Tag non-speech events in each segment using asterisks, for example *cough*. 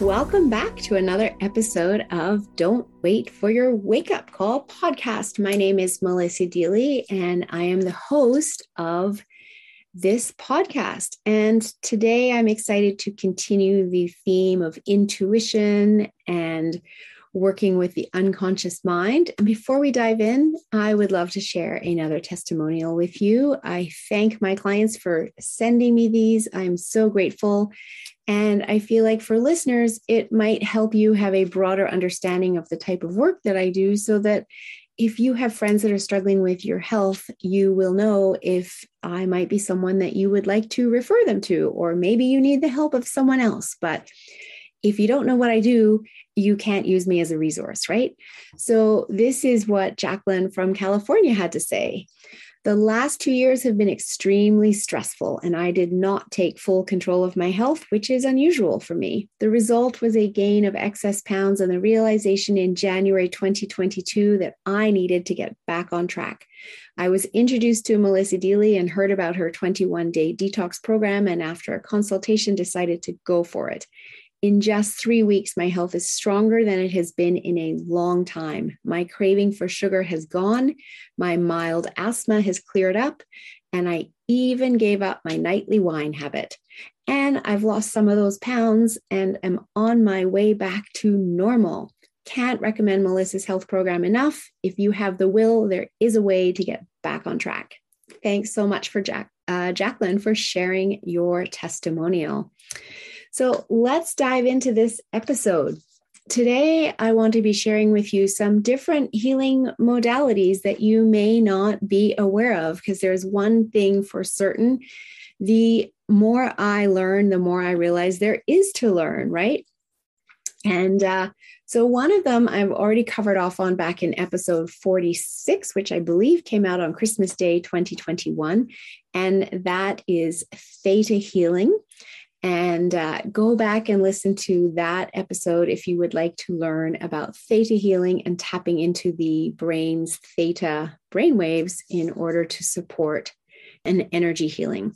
Welcome back to another episode of Don't Wait for Your Wake Up Call podcast. My name is Melissa Deally, and I am the host of this podcast. And today I'm excited to continue the theme of intuition and working with the unconscious mind. And before we dive in, I would love to share another testimonial with you. I thank my clients for sending me these. I'm so grateful. And I feel like for listeners, it might help you have a broader understanding of the type of work that I do so that if you have friends that are struggling with your health, you will know if I might be someone that you would like to refer them to, or maybe you need the help of someone else. But if you don't know what I do, you can't use me as a resource, right? So, this is what Jacqueline from California had to say. The last two years have been extremely stressful, and I did not take full control of my health, which is unusual for me. The result was a gain of excess pounds and the realization in January 2022 that I needed to get back on track. I was introduced to Melissa Deally and heard about her 21 day detox program, and after a consultation, decided to go for it. In just three weeks, my health is stronger than it has been in a long time. My craving for sugar has gone, my mild asthma has cleared up, and I even gave up my nightly wine habit. And I've lost some of those pounds and am on my way back to normal. Can't recommend Melissa's health program enough. If you have the will, there is a way to get back on track. Thanks so much for Jack, uh, Jacqueline for sharing your testimonial. So let's dive into this episode. Today, I want to be sharing with you some different healing modalities that you may not be aware of, because there's one thing for certain the more I learn, the more I realize there is to learn, right? And uh, so one of them I've already covered off on back in episode 46, which I believe came out on Christmas Day 2021. And that is theta healing. And uh, go back and listen to that episode if you would like to learn about theta healing and tapping into the brain's theta brainwaves in order to support an energy healing.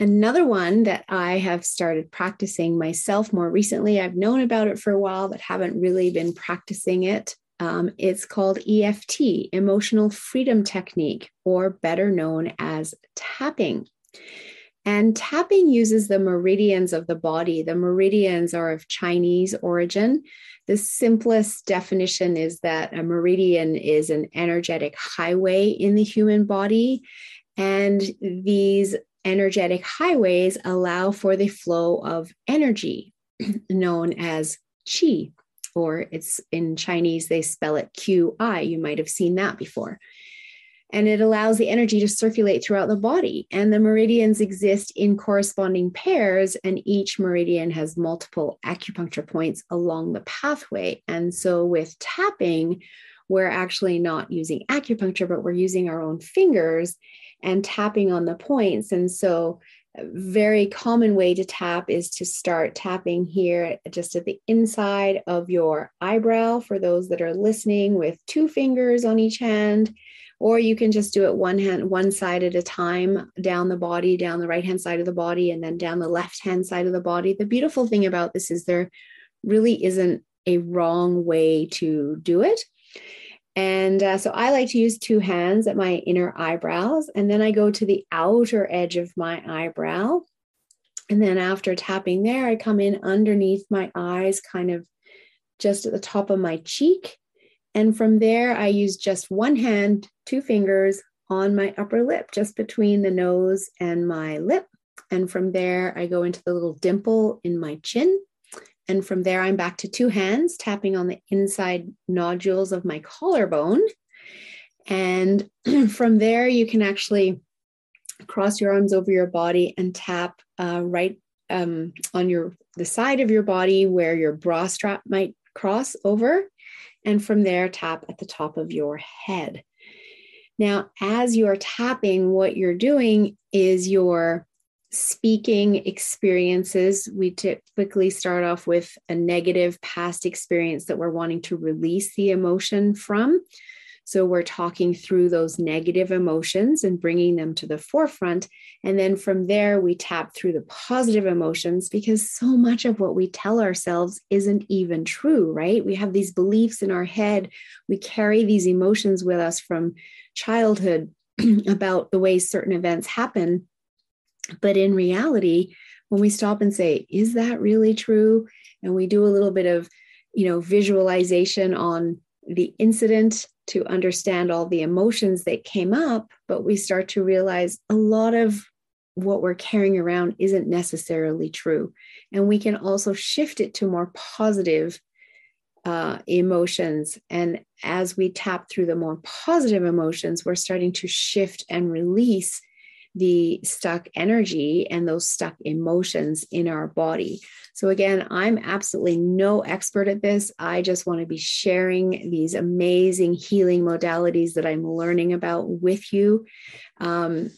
Another one that I have started practicing myself more recently, I've known about it for a while, but haven't really been practicing it. Um, it's called EFT, Emotional Freedom Technique, or better known as tapping. And tapping uses the meridians of the body. The meridians are of Chinese origin. The simplest definition is that a meridian is an energetic highway in the human body. And these energetic highways allow for the flow of energy *clears throat* known as qi, or it's in Chinese, they spell it QI. You might have seen that before. And it allows the energy to circulate throughout the body. And the meridians exist in corresponding pairs, and each meridian has multiple acupuncture points along the pathway. And so with tapping, we're actually not using acupuncture, but we're using our own fingers and tapping on the points. And so, a very common way to tap is to start tapping here just at the inside of your eyebrow for those that are listening with two fingers on each hand or you can just do it one hand one side at a time down the body down the right hand side of the body and then down the left hand side of the body the beautiful thing about this is there really isn't a wrong way to do it and uh, so I like to use two hands at my inner eyebrows. And then I go to the outer edge of my eyebrow. And then after tapping there, I come in underneath my eyes, kind of just at the top of my cheek. And from there, I use just one hand, two fingers on my upper lip, just between the nose and my lip. And from there, I go into the little dimple in my chin. And from there, I'm back to two hands, tapping on the inside nodules of my collarbone. And *clears throat* from there, you can actually cross your arms over your body and tap uh, right um, on your the side of your body where your bra strap might cross over. And from there, tap at the top of your head. Now, as you're tapping, what you're doing is you're speaking experiences, we typically start off with a negative past experience that we're wanting to release the emotion from. So we're talking through those negative emotions and bringing them to the forefront. And then from there, we tap through the positive emotions because so much of what we tell ourselves isn't even true, right? We have these beliefs in our head. We carry these emotions with us from childhood *clears throat* about the way certain events happen but in reality, when we stop and say, is that really true? And we do a little bit of, you know, visualization on the incident to understand all the emotions that came up, but we start to realize a lot of what we're carrying around isn't necessarily true. And we can also shift it to more positive uh, emotions. And as we tap through the more positive emotions, we're starting to shift and release the stuck energy and those stuck emotions in our body. So, again, I'm absolutely no expert at this. I just want to be sharing these amazing healing modalities that I'm learning about with you. Um,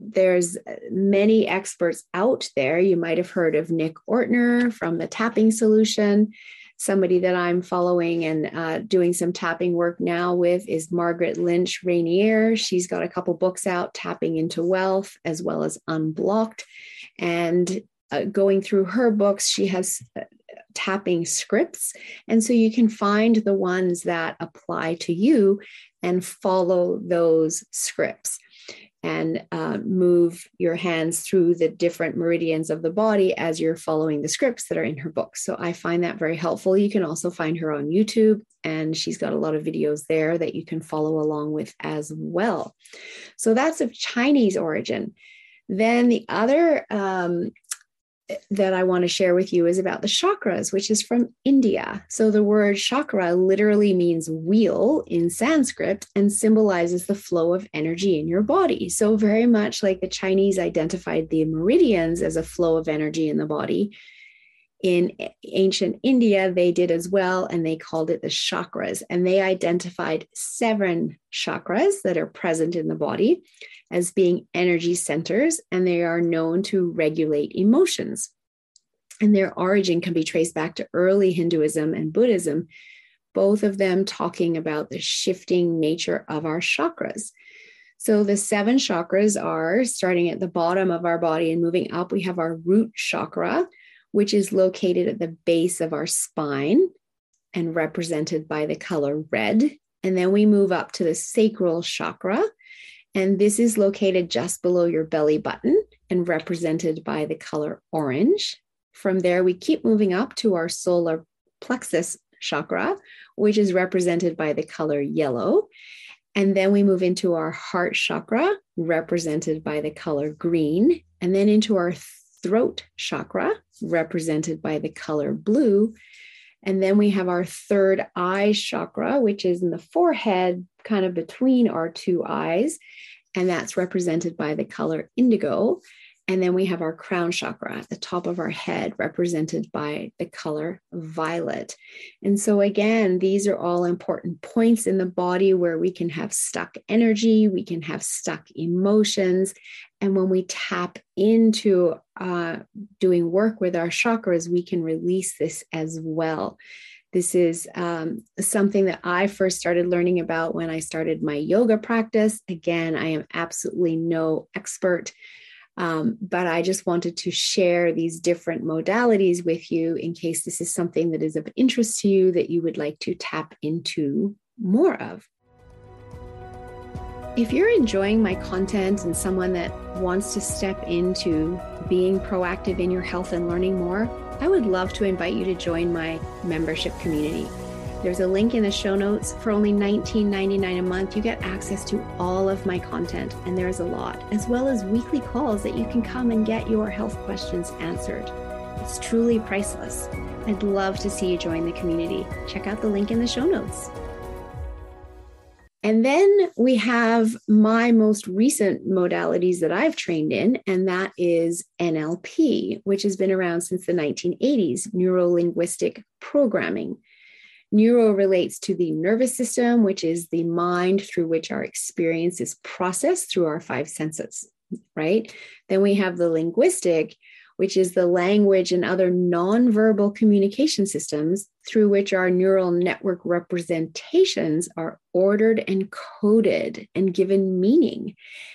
there's many experts out there. You might have heard of Nick Ortner from the Tapping Solution somebody that I'm following and uh, doing some tapping work now with is Margaret Lynch Raniere. She's got a couple books out, Tapping into Wealth, as well as Unblocked. And uh, going through her books, she has uh, tapping scripts. And so you can find the ones that apply to you and follow those scripts and uh, move your hands through the different meridians of the body as you're following the scripts that are in her book. So I find that very helpful. You can also find her on YouTube, and she's got a lot of videos there that you can follow along with as well. So that's of Chinese origin. Then the other um, that I want to share with you is about the chakras, which is from India. So the word chakra literally means wheel in Sanskrit and symbolizes the flow of energy in your body. So, very much like the Chinese identified the meridians as a flow of energy in the body, in ancient India, they did as well, and they called it the chakras. And they identified seven chakras that are present in the body as being energy centers, and they are known to regulate emotions. And their origin can be traced back to early Hinduism and Buddhism, both of them talking about the shifting nature of our chakras. So the seven chakras are starting at the bottom of our body and moving up. We have our root chakra, which is located at the base of our spine and represented by the color red. And then we move up to the sacral chakra, and this is located just below your belly button and represented by the color orange. From there, we keep moving up to our solar plexus chakra, which is represented by the color yellow. And then we move into our heart chakra, represented by the color green, and then into our throat chakra, represented by the color blue. And then we have our third eye chakra, which is in the forehead, kind of between our two eyes, and that's represented by the color indigo. And then we have our crown chakra at the top of our head, represented by the color violet. And so, again, these are all important points in the body where we can have stuck energy, we can have stuck emotions. And when we tap into uh, doing work with our chakras, we can release this as well. This is um, something that I first started learning about when I started my yoga practice. Again, I am absolutely no expert, um, but I just wanted to share these different modalities with you in case this is something that is of interest to you that you would like to tap into more of. If you're enjoying my content and someone that wants to step into being proactive in your health and learning more, I would love to invite you to join my membership community. There's a link in the show notes. For only $19.99 a month, you get access to all of my content, and there's a lot, as well as weekly calls that you can come and get your health questions answered. It's truly priceless. I'd love to see you join the community. Check out the link in the show notes. And then we have my most recent modalities that I've trained in, and that is NLP, which has been around since the 1980s, neuro linguistic programming. Neuro relates to the nervous system, which is the mind through which our experience is processed through our five senses, right? Then we have the linguistic, which is the language and other nonverbal communication systems through which our neural network representations are ordered and coded and given meaning.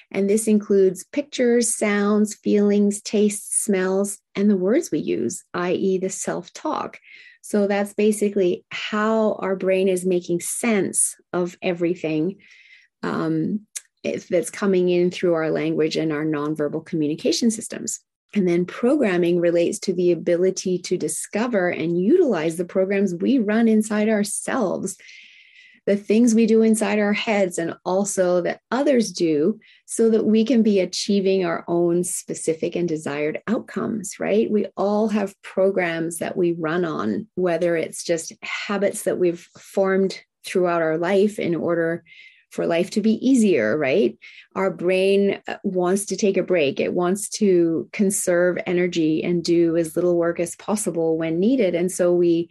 And this includes pictures, sounds, feelings, tastes, smells, and the words we use, i.e., the self talk. So that's basically how our brain is making sense of everything um, that's coming in through our language and our nonverbal communication systems. And then programming relates to the ability to discover and utilize the programs we run inside ourselves, the things we do inside our heads, and also that others do, so that we can be achieving our own specific and desired outcomes, right? We all have programs that we run on, whether it's just habits that we've formed throughout our life in order for life to be easier, right? Our brain uh, wants to take a break. It wants to conserve energy and do as little work as possible when needed. And so we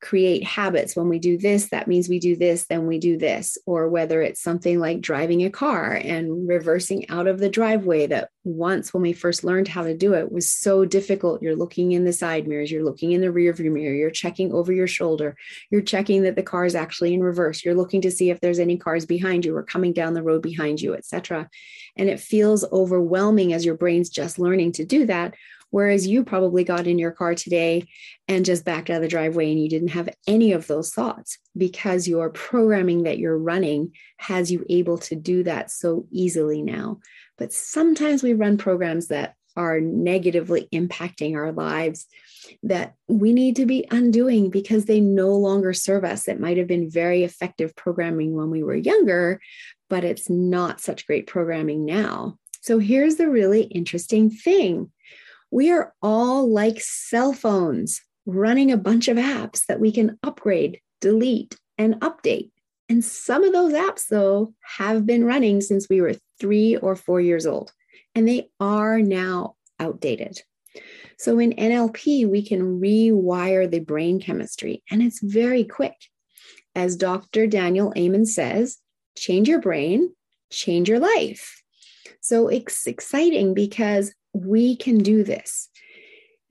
create habits. When we do this, that means we do this, then we do this. Or whether it's something like driving a car and reversing out of the driveway that once when we first learned how to do it was so difficult. You're looking in the side mirrors, you're looking in the rear view mirror, you're checking over your shoulder, you're checking that the car is actually in reverse, you're looking to see if there's any cars behind you or coming down the road behind you, etc. And it feels overwhelming as your brain's just learning to do that Whereas you probably got in your car today and just backed out of the driveway and you didn't have any of those thoughts because your programming that you're running has you able to do that so easily now. But sometimes we run programs that are negatively impacting our lives that we need to be undoing because they no longer serve us. It might have been very effective programming when we were younger, but it's not such great programming now. So here's the really interesting thing We are all like cell phones running a bunch of apps that we can upgrade, delete, and update. And some of those apps, though, have been running since we were three or four years old, and they are now outdated. So in NLP, we can rewire the brain chemistry, and it's very quick. As Dr. Daniel Amen says, change your brain, change your life. So it's exciting because we can do this.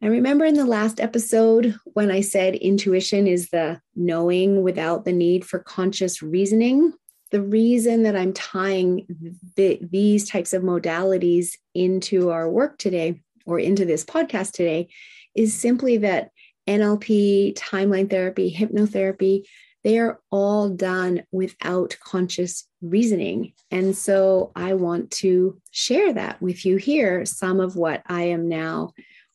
And remember in the last episode when I said intuition is the knowing without the need for conscious reasoning? The reason that I'm tying the, these types of modalities into our work today or into this podcast today is simply that NLP, timeline therapy, hypnotherapy, they are all done without conscious reasoning. And so I want to share that with you here, some of what I am now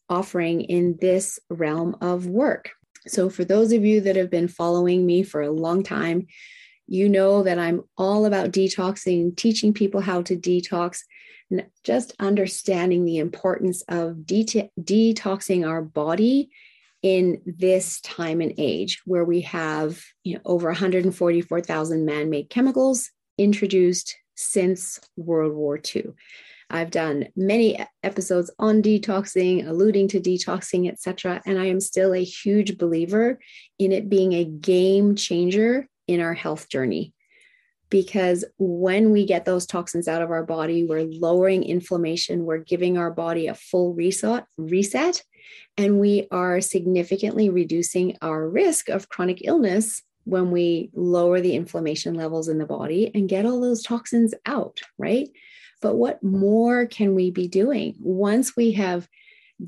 offering in this realm of work. So, for those of you that have been following me for a long time, you know that I'm all about detoxing, teaching people how to detox, and just understanding the importance of de- detoxing our body in this time and age where we have you know, over 144,000 man made chemicals introduced since World War II. I've done many episodes on detoxing, alluding to detoxing, etc. And I am still a huge believer in it being a game changer in our health journey. Because when we get those toxins out of our body, we're lowering inflammation, we're giving our body a full reset, reset, and we are significantly reducing our risk of chronic illness when we lower the inflammation levels in the body and get all those toxins out, right? But what more can we be doing? Once we have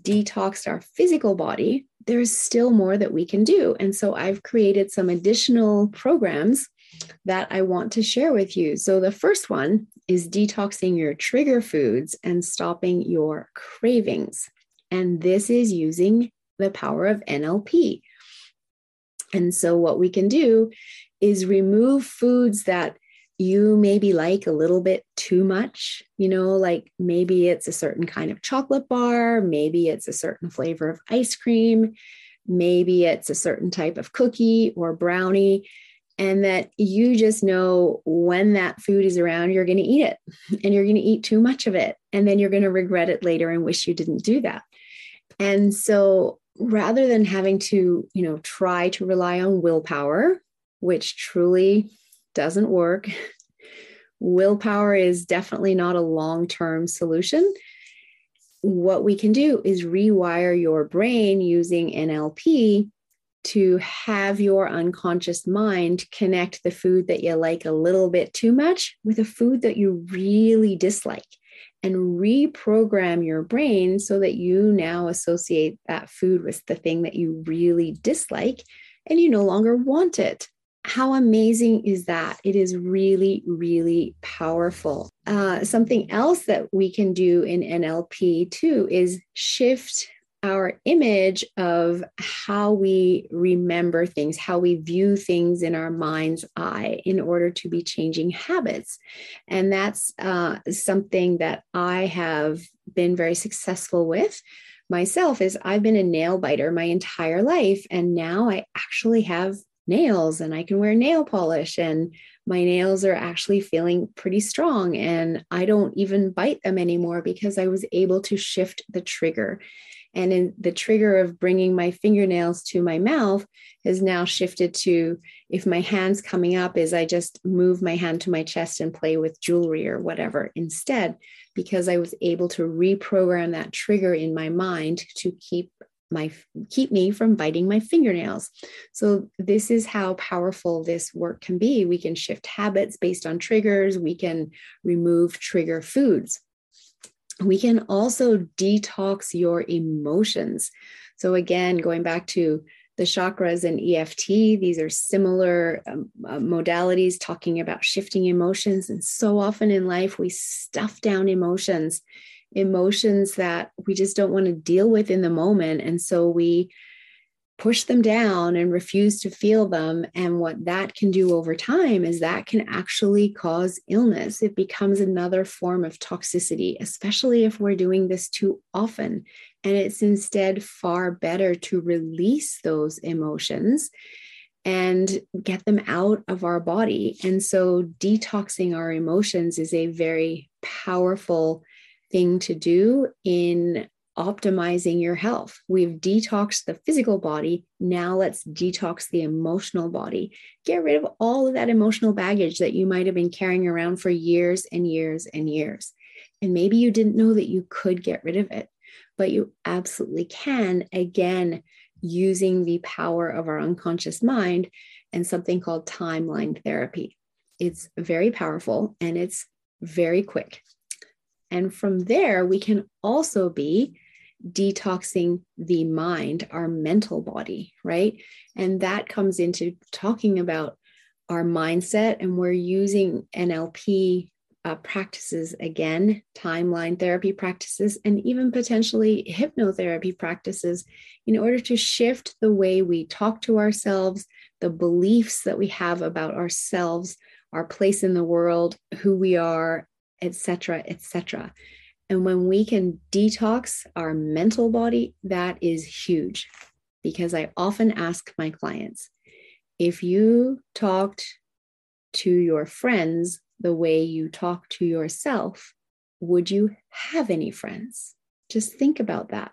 detoxed our physical body, there's still more that we can do. And so I've created some additional programs that I want to share with you. So the first one is detoxing your trigger foods and stopping your cravings. And this is using the power of NLP. And so, what we can do is remove foods that you maybe like a little bit too much, you know, like maybe it's a certain kind of chocolate bar, maybe it's a certain flavor of ice cream, maybe it's a certain type of cookie or brownie, and that you just know when that food is around, you're going to eat it and you're going to eat too much of it. And then you're going to regret it later and wish you didn't do that. And so rather than having to, you know, try to rely on willpower, which truly doesn't work. *laughs* Willpower is definitely not a long term solution. What we can do is rewire your brain using NLP to have your unconscious mind connect the food that you like a little bit too much with a food that you really dislike and reprogram your brain so that you now associate that food with the thing that you really dislike and you no longer want it how amazing is that? It is really, really powerful. Uh, something else that we can do in NLP too is shift our image of how we remember things, how we view things in our mind's eye in order to be changing habits. And that's uh, something that I have been very successful with myself is I've been a nail biter my entire life and now I actually have nails and I can wear nail polish and my nails are actually feeling pretty strong and I don't even bite them anymore because I was able to shift the trigger. And in the trigger of bringing my fingernails to my mouth has now shifted to if my hand's coming up, is I just move my hand to my chest and play with jewelry or whatever instead, because I was able to reprogram that trigger in my mind to keep my keep me from biting my fingernails. So this is how powerful this work can be. We can shift habits based on triggers, we can remove trigger foods. We can also detox your emotions. So again, going back to the chakras and EFT, these are similar um, uh, modalities talking about shifting emotions. And so often in life, we stuff down emotions emotions that we just don't want to deal with in the moment. And so we push them down and refuse to feel them. And what that can do over time is that can actually cause illness. It becomes another form of toxicity, especially if we're doing this too often. And it's instead far better to release those emotions and get them out of our body. And so, detoxing our emotions is a very powerful thing to do in optimizing your health. We've detoxed the physical body. Now let's detox the emotional body. Get rid of all of that emotional baggage that you might have been carrying around for years and years and years. And maybe you didn't know that you could get rid of it, but you absolutely can. Again, using the power of our unconscious mind and something called timeline therapy. It's very powerful and it's very quick. And from there, we can also be detoxing the mind, our mental body, right? And that comes into talking about our mindset, and we're using NLP uh, practices again, timeline therapy practices, and even potentially hypnotherapy practices in order to shift the way we talk to ourselves, the beliefs that we have about ourselves, our place in the world, who we are, etc., etc. And when we can detox our mental body, that is huge because I often ask my clients if you talked to your friends the way you talk to yourself, would you have any friends? Just think about that.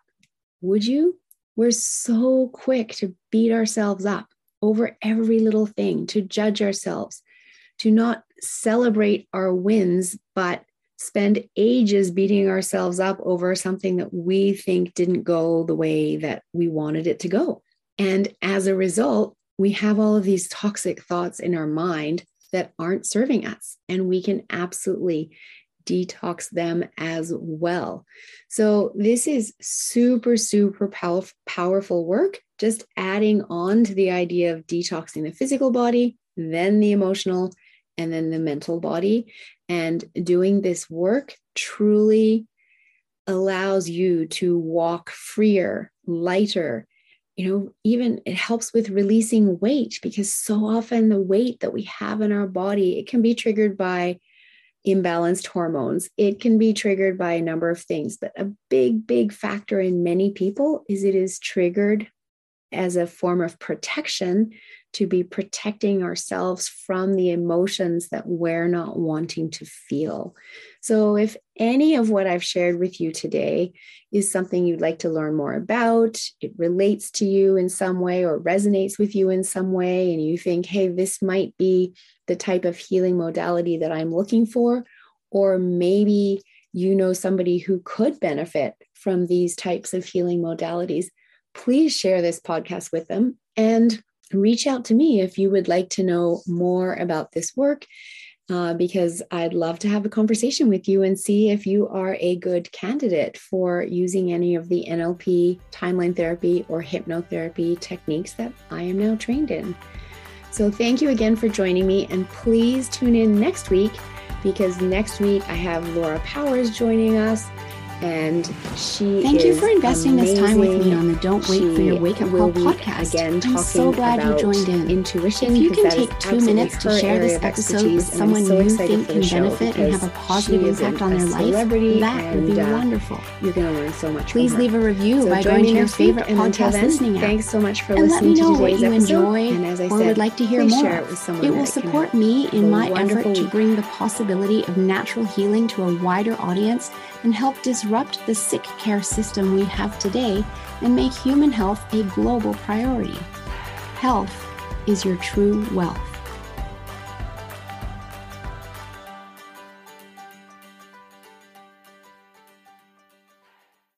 Would you? We're so quick to beat ourselves up over every little thing, to judge ourselves, to not celebrate our wins, but spend ages beating ourselves up over something that we think didn't go the way that we wanted it to go. And as a result, we have all of these toxic thoughts in our mind that aren't serving us, and we can absolutely detox them as well. So, this is super, super pow- powerful work. Just adding on to the idea of detoxing the physical body, then the emotional, and then the mental body. And doing this work truly allows you to walk freer, lighter. You know, even it helps with releasing weight because so often the weight that we have in our body, it can be triggered by imbalanced hormones. It can be triggered by a number of things, but a big, big factor in many people is it is triggered as a form of protection to be protecting ourselves from the emotions that we're not wanting to feel. So, if any of what I've shared with you today is something you'd like to learn more about, it relates to you in some way or resonates with you in some way, and you think, hey, this might be the type of healing modality that I'm looking for, or maybe you know somebody who could benefit from these types of healing modalities, please share this podcast with them. And reach out to me if you would like to know more about this work, uh, because I'd love to have a conversation with you and see if you are a good candidate for using any of the NLP, timeline therapy, or hypnotherapy techniques that I am now trained in. So, thank you again for joining me, and please tune in next week because next week I have Laura Powers joining us and she thank you for investing amazing. this time with me on the don't wait she for your wake up call podcast. again i'm so glad you joined in. intuition if you can take two minutes to share this episode with someone so you think can benefit and have a positive impact on their life that would be uh, wonderful. you're going to learn so much please leave a review so by going to your favorite podcast then, listening app. thanks so much for and listening let me know to what you enjoy and as I or said, would like to hear more. it, it will support me in my effort to bring the possibility of natural healing to a wider audience and help disrupt the sick care system we have today and make human health a global priority. Health is your true wealth.